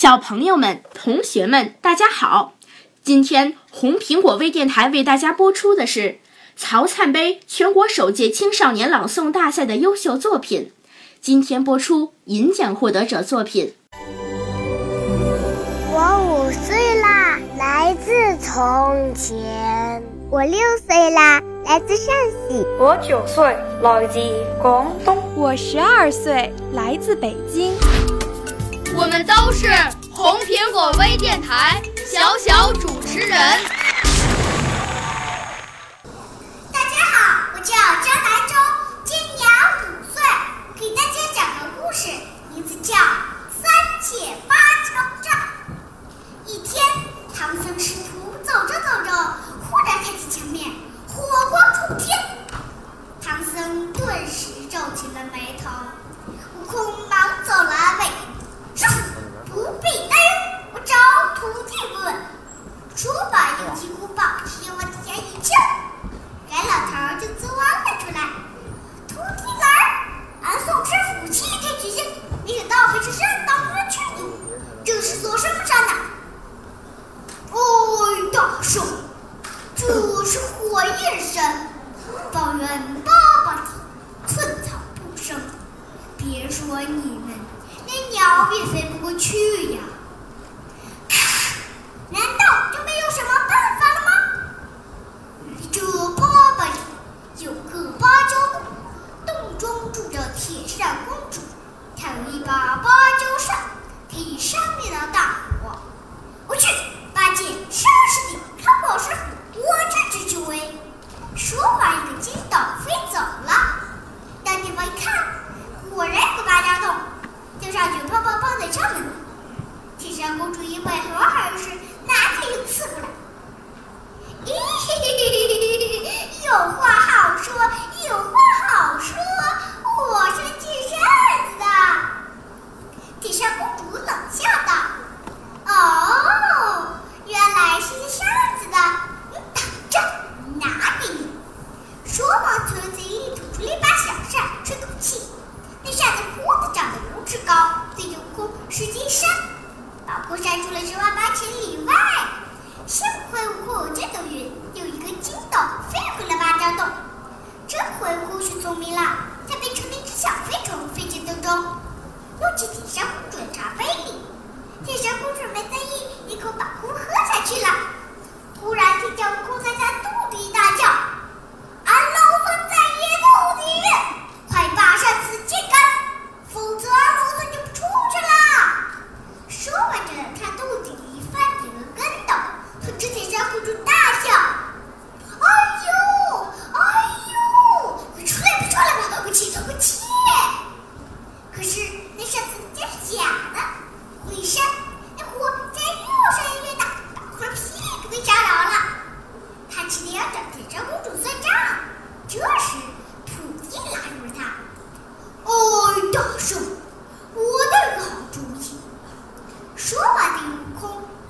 小朋友们、同学们，大家好！今天红苹果微电台为大家播出的是曹灿杯全国首届青少年朗诵大赛的优秀作品。今天播出银奖获得者作品。我五岁啦，来自从前；我六岁啦，来自陕西；我九岁，来自广东；我十二岁，来自北京。我们都是红苹果微电台小小主持人。大家好，我叫张南洲，今年五岁，给大家讲个故事，名字叫《三姐八成账》。一天，唐僧师徒走着走着，忽然看见前面火光冲天，唐僧顿时皱起了眉头。悟空忙走来问。师傅，不必担忧，我找土地问。说罢，用几乎朝往地下一敲，该老头就钻了出来。徒弟来，俺宋师傅七天取经，没想到还是山当中的去路。这是座什么山呐？哦，大圣，这是火焰山，方圆八百里，寸草不生。别说你们。连鸟也飞不过去呀！难道就没有什么办法了吗？这八百里有个芭蕉洞，洞中住着铁扇公主，把芭蕉扇，给你扇灭了大火。我去，八戒、沙师弟、康宝师傅，我这只九尾！说完，一个筋斗飞走了。大地方一看，果然有个芭蕉洞。就上去砰砰砰的敲门，过这朵云，有一个筋斗飞回了芭蕉洞，这回故事聪明了，它变成了一只小飞虫，飞进洞中，用起紧声，准住茶杯里。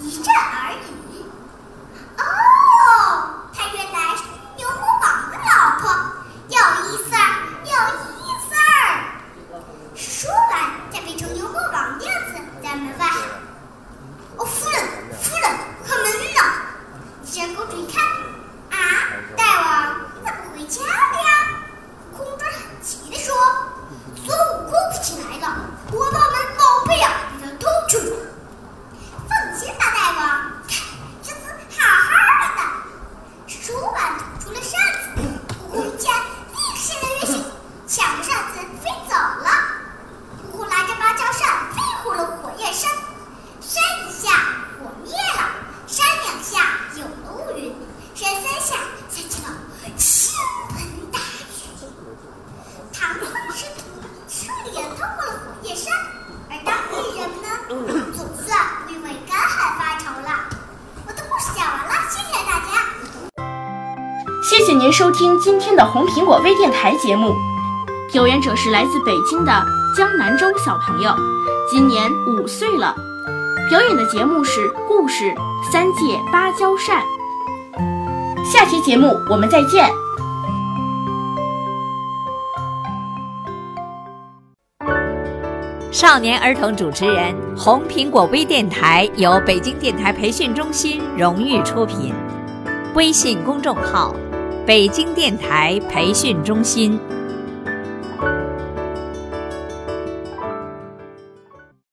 一阵儿收听今天的红苹果微电台节目。表演者是来自北京的江南洲小朋友，今年五岁了。表演的节目是故事《三借芭蕉扇》。下期节目我们再见。少年儿童主持人，红苹果微电台由北京电台培训中心荣誉出品，微信公众号：北京电台培训中心。